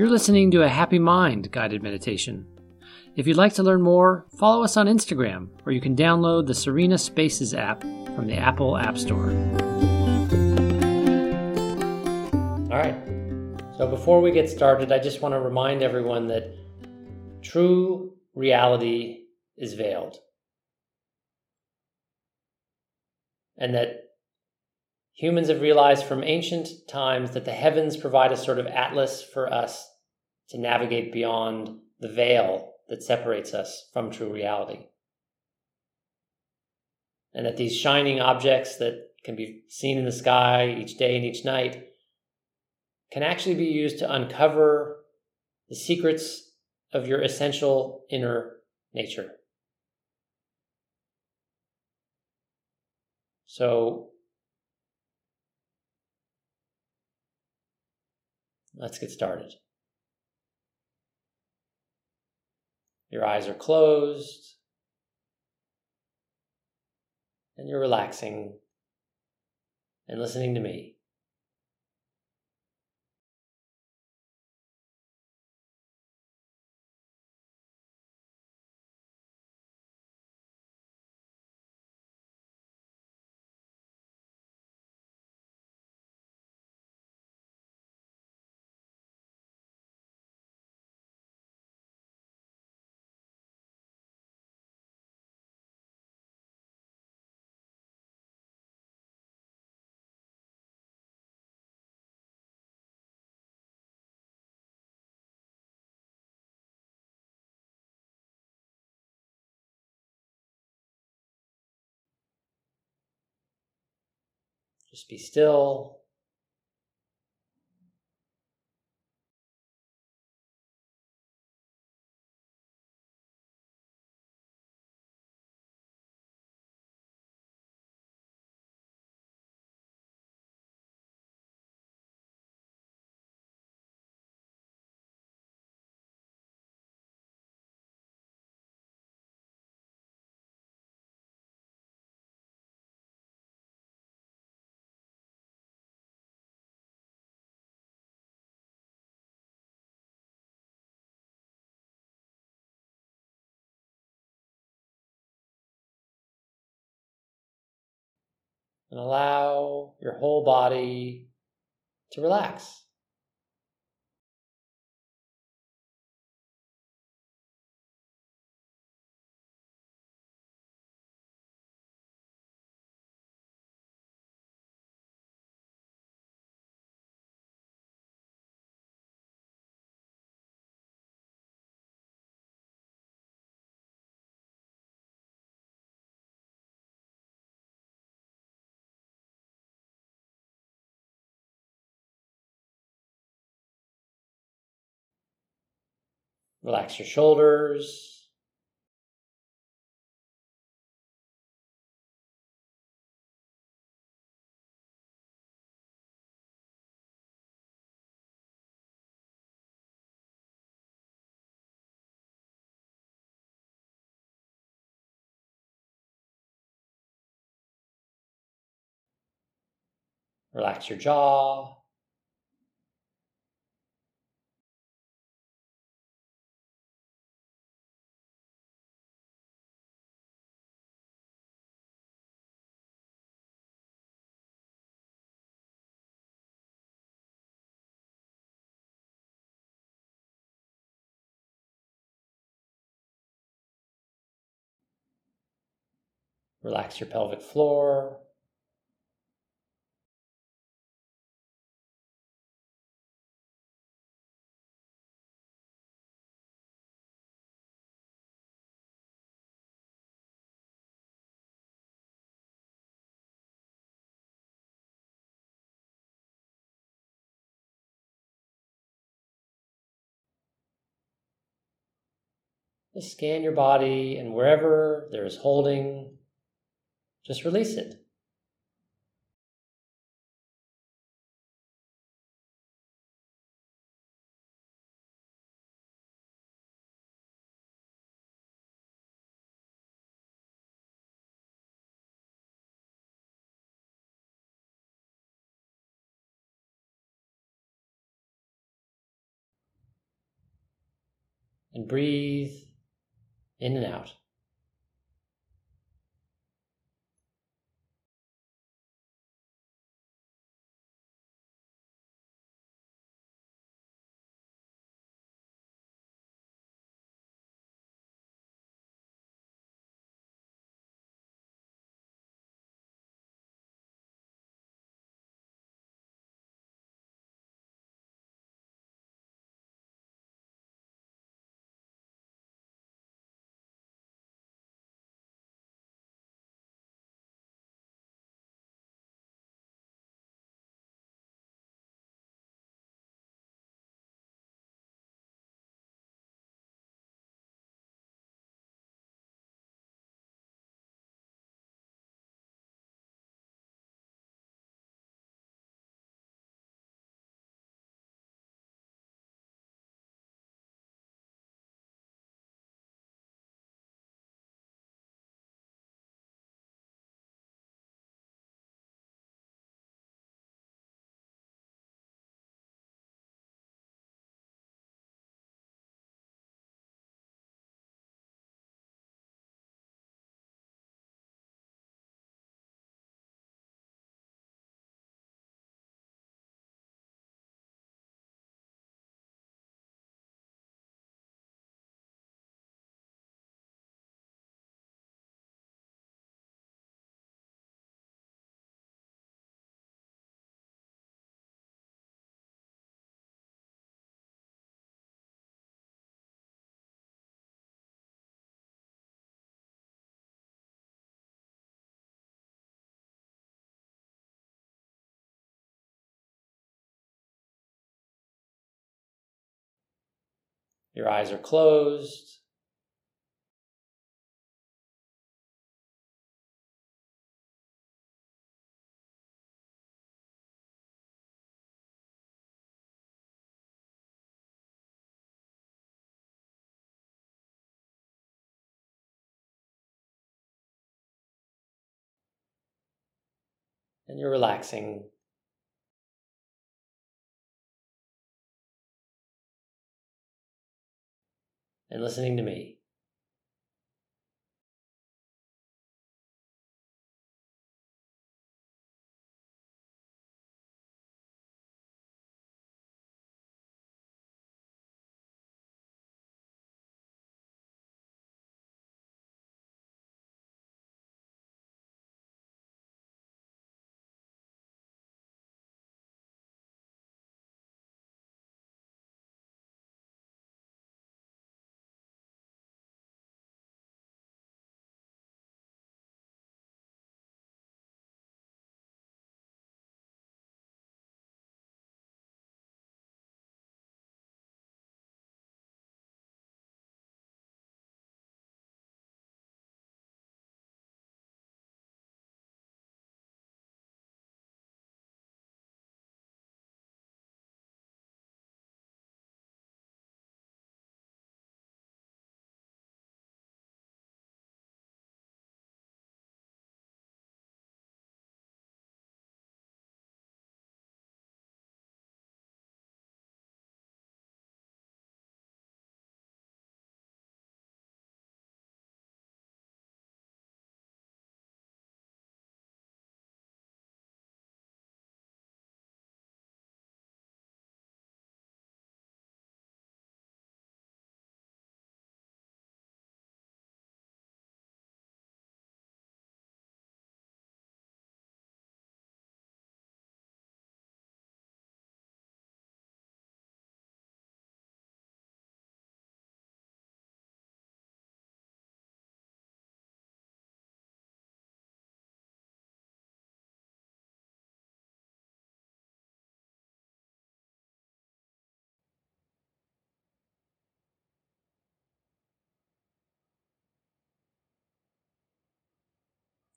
You're listening to a Happy Mind guided meditation. If you'd like to learn more, follow us on Instagram, or you can download the Serena Spaces app from the Apple App Store. All right. So before we get started, I just want to remind everyone that true reality is veiled. And that humans have realized from ancient times that the heavens provide a sort of atlas for us to navigate beyond the veil that separates us from true reality. And that these shining objects that can be seen in the sky each day and each night can actually be used to uncover the secrets of your essential inner nature. So, let's get started. Your eyes are closed and you're relaxing and listening to me. Just be still. And allow your whole body to relax. Relax your shoulders. Relax your jaw. Relax your pelvic floor. Just scan your body, and wherever there is holding, just release it. and breathe in and out. Your eyes are closed. And you're relaxing and listening to me.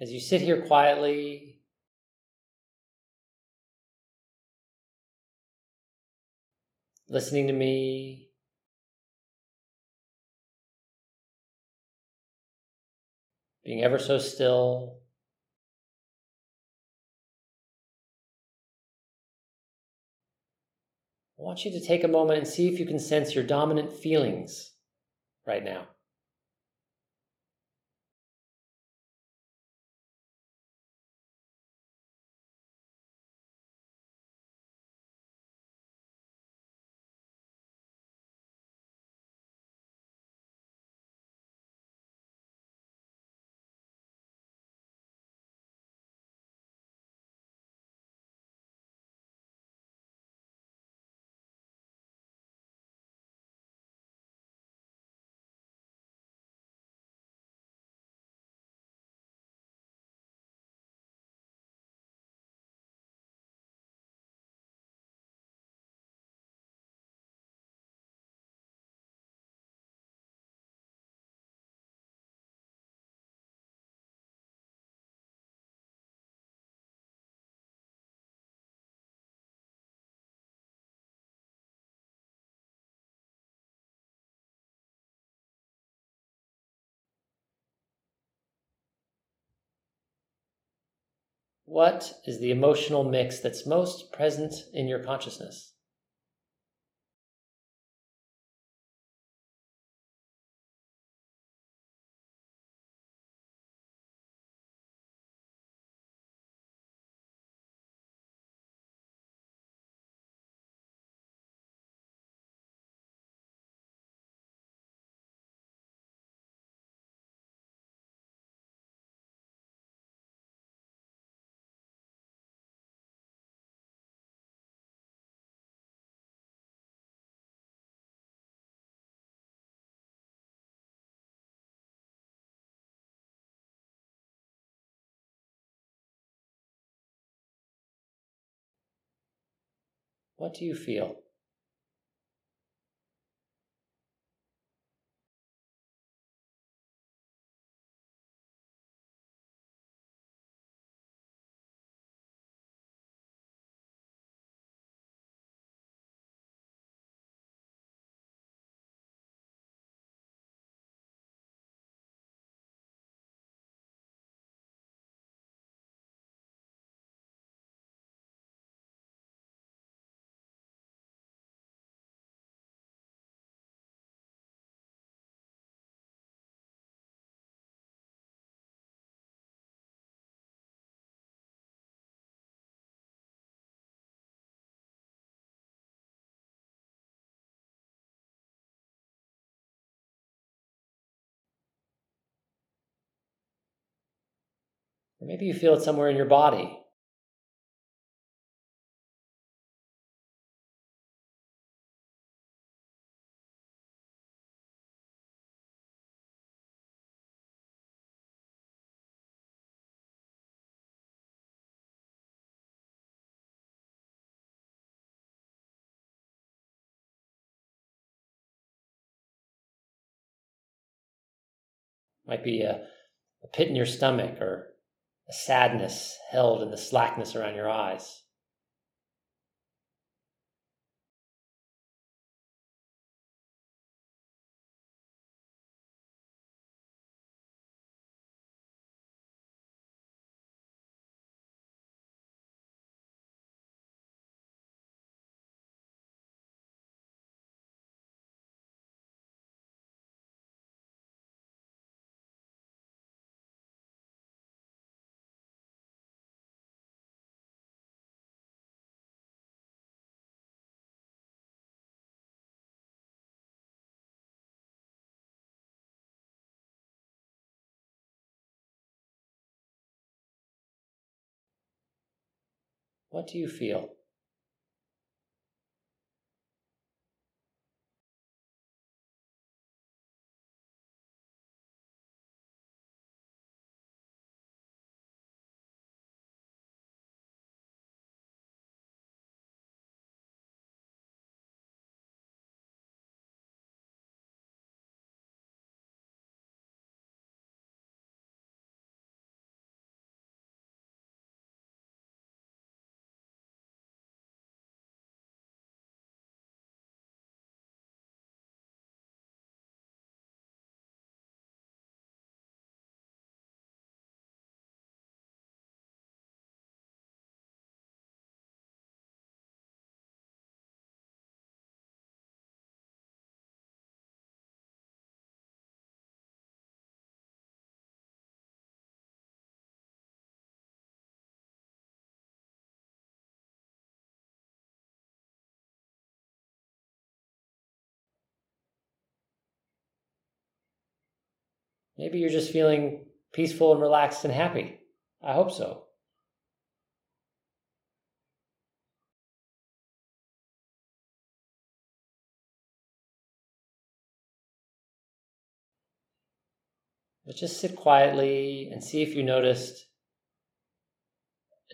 As you sit here quietly, listening to me, being ever so still. I want you to take a moment and see if you can sense your dominant feelings right now? What is the emotional mix that's most present in your consciousness? What do you feel? Or maybe you feel it somewhere in your body. Might be a, a pit in your stomach or a sadness held in the slackness around your eyes. What do you feel? Maybe you're just feeling peaceful and relaxed and happy. I hope so. But just sit quietly and see if you noticed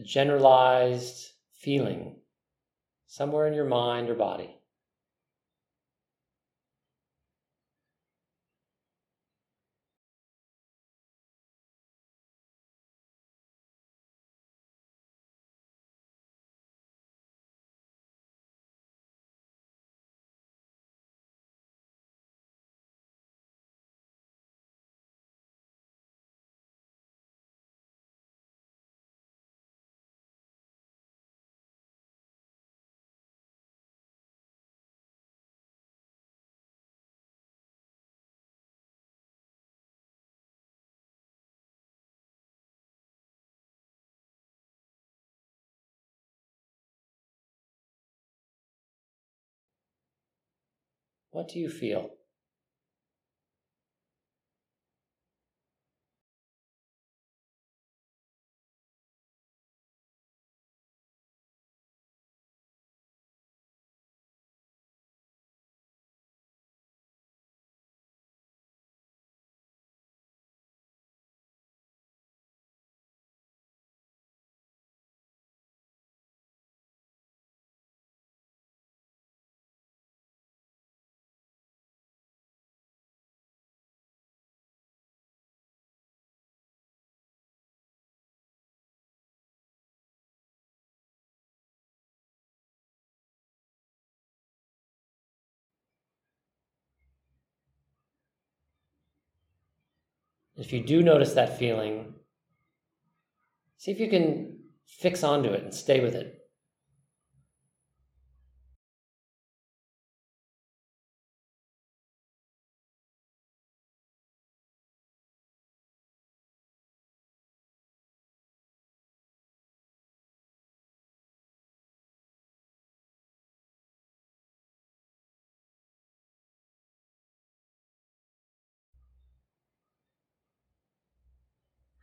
a generalized feeling somewhere in your mind or body. What do you feel? If you do notice that feeling, see if you can fix onto it and stay with it.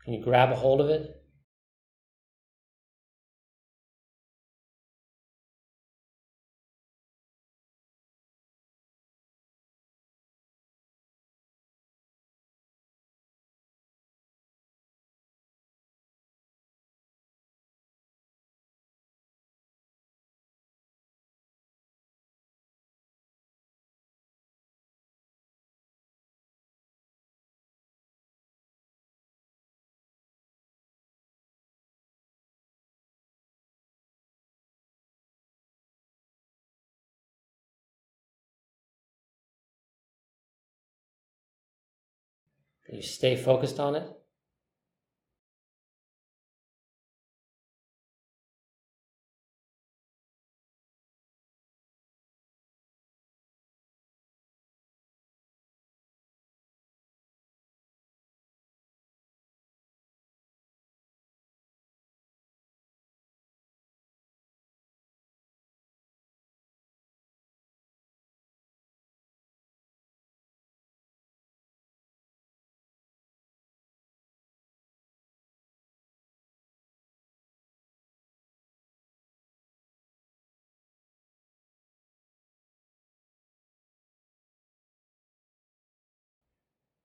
Can you grab a hold of it? You stay focused on it?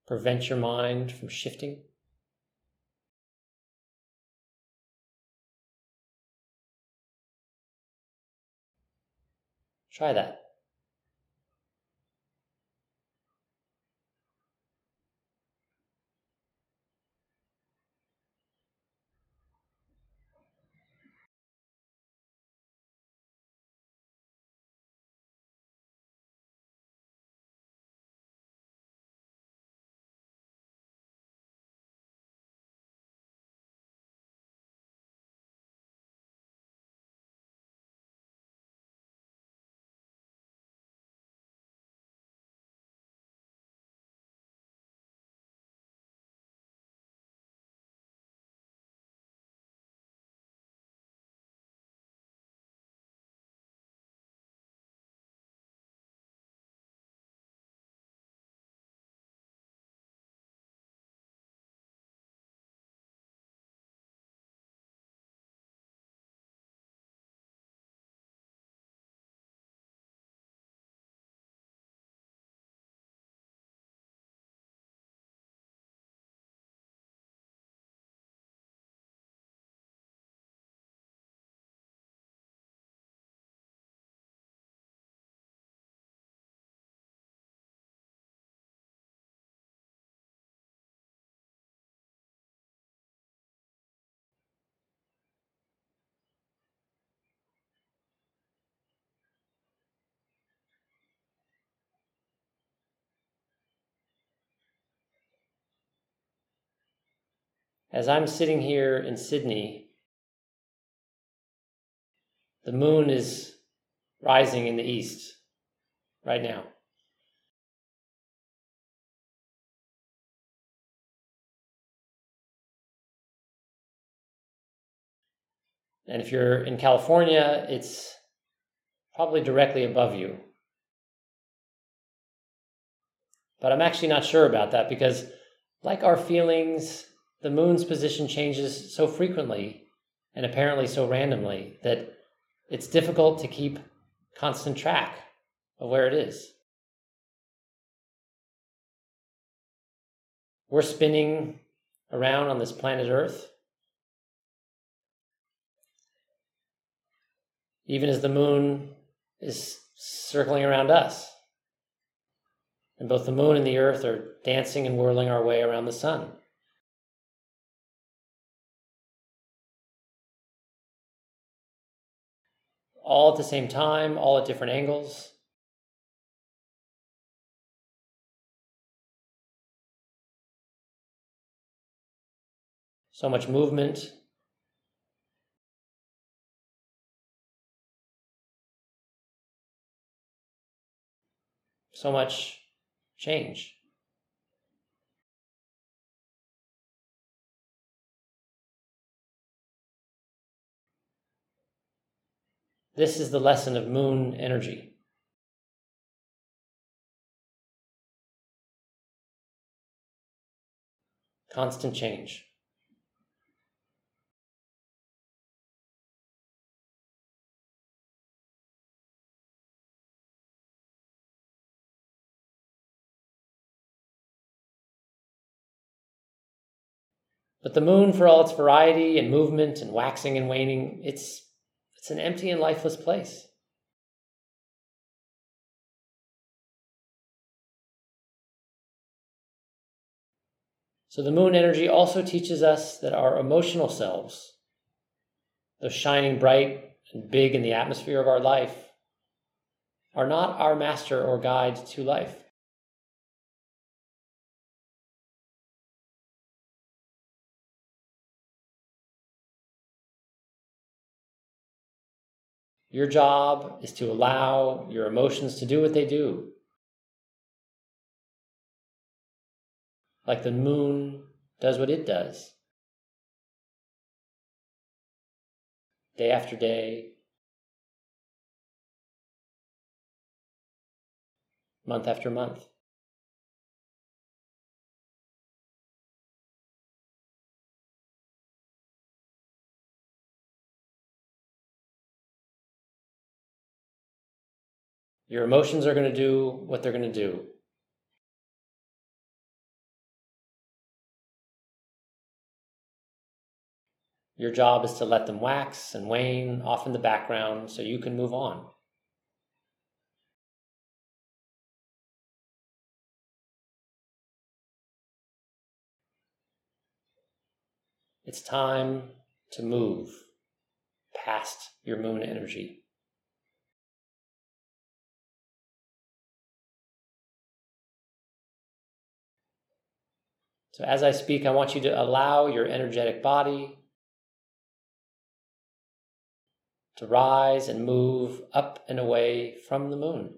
Prevent your mind from shifting. Try that. As I'm sitting here in Sydney, the moon is rising in the east right now. And if you're in California, it's probably directly above you. But I'm actually not sure about that because, like our feelings, the moon's position changes so frequently and apparently so randomly that it's difficult to keep constant track of where it is. We're spinning around on this planet Earth. Even as the moon is circling around us. And both the moon and the earth are dancing and whirling our way around the sun. All at the same time, all at different angles. So much movement, so much change. This is the lesson of moon energy. Constant change. But the moon, for all its variety and movement and waxing and waning, it's, it's an empty and lifeless place. So the moon energy also teaches us that our emotional selves, those shining bright and big in the atmosphere of our life, are not our master or guide to life. Your job is to allow your emotions to do what they do. Like the moon does what it does. Day after day, month after month. Your emotions are going to do what they're going to do. Your job is to let them wax and wane off in the background so you can move on. It's time to move past your moon energy. So, as I speak, I want you to allow your energetic body to rise and move up and away from the moon.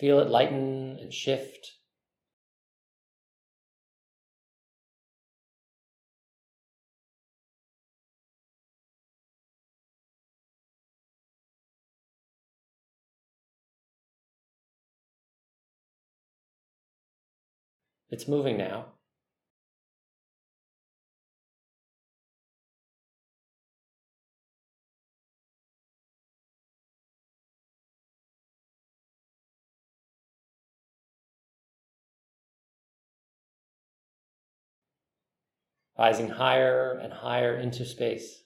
Feel it lighten and shift. It's moving now. Rising higher and higher into space.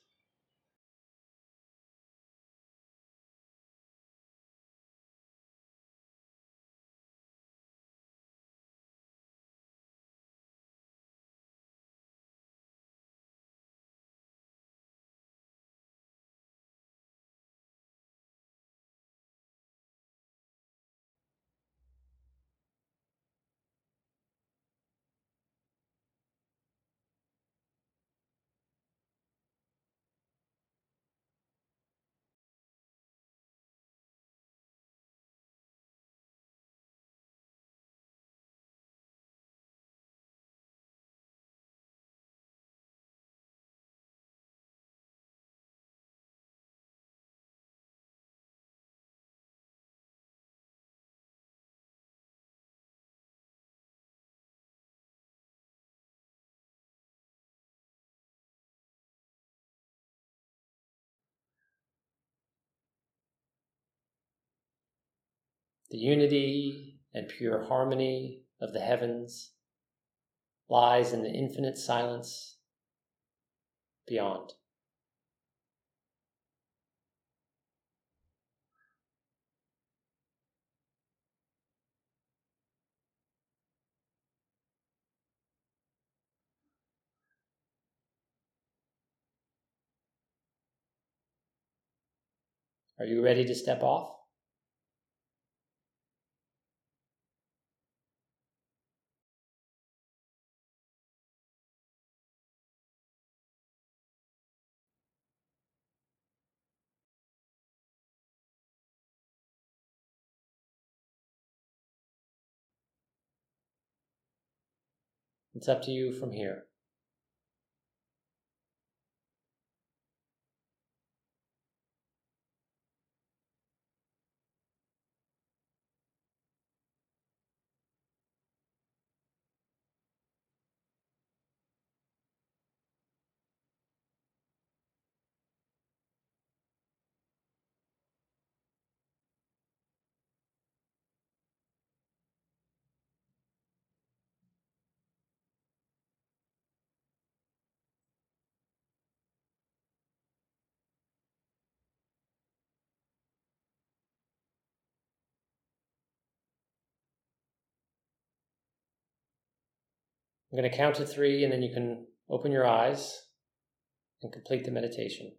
The unity and pure harmony of the heavens lies in the infinite silence beyond. Are you ready to step off? It's up to you from here. I'm going to count to three, and then you can open your eyes and complete the meditation.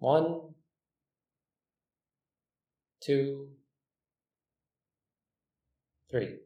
One, two, three.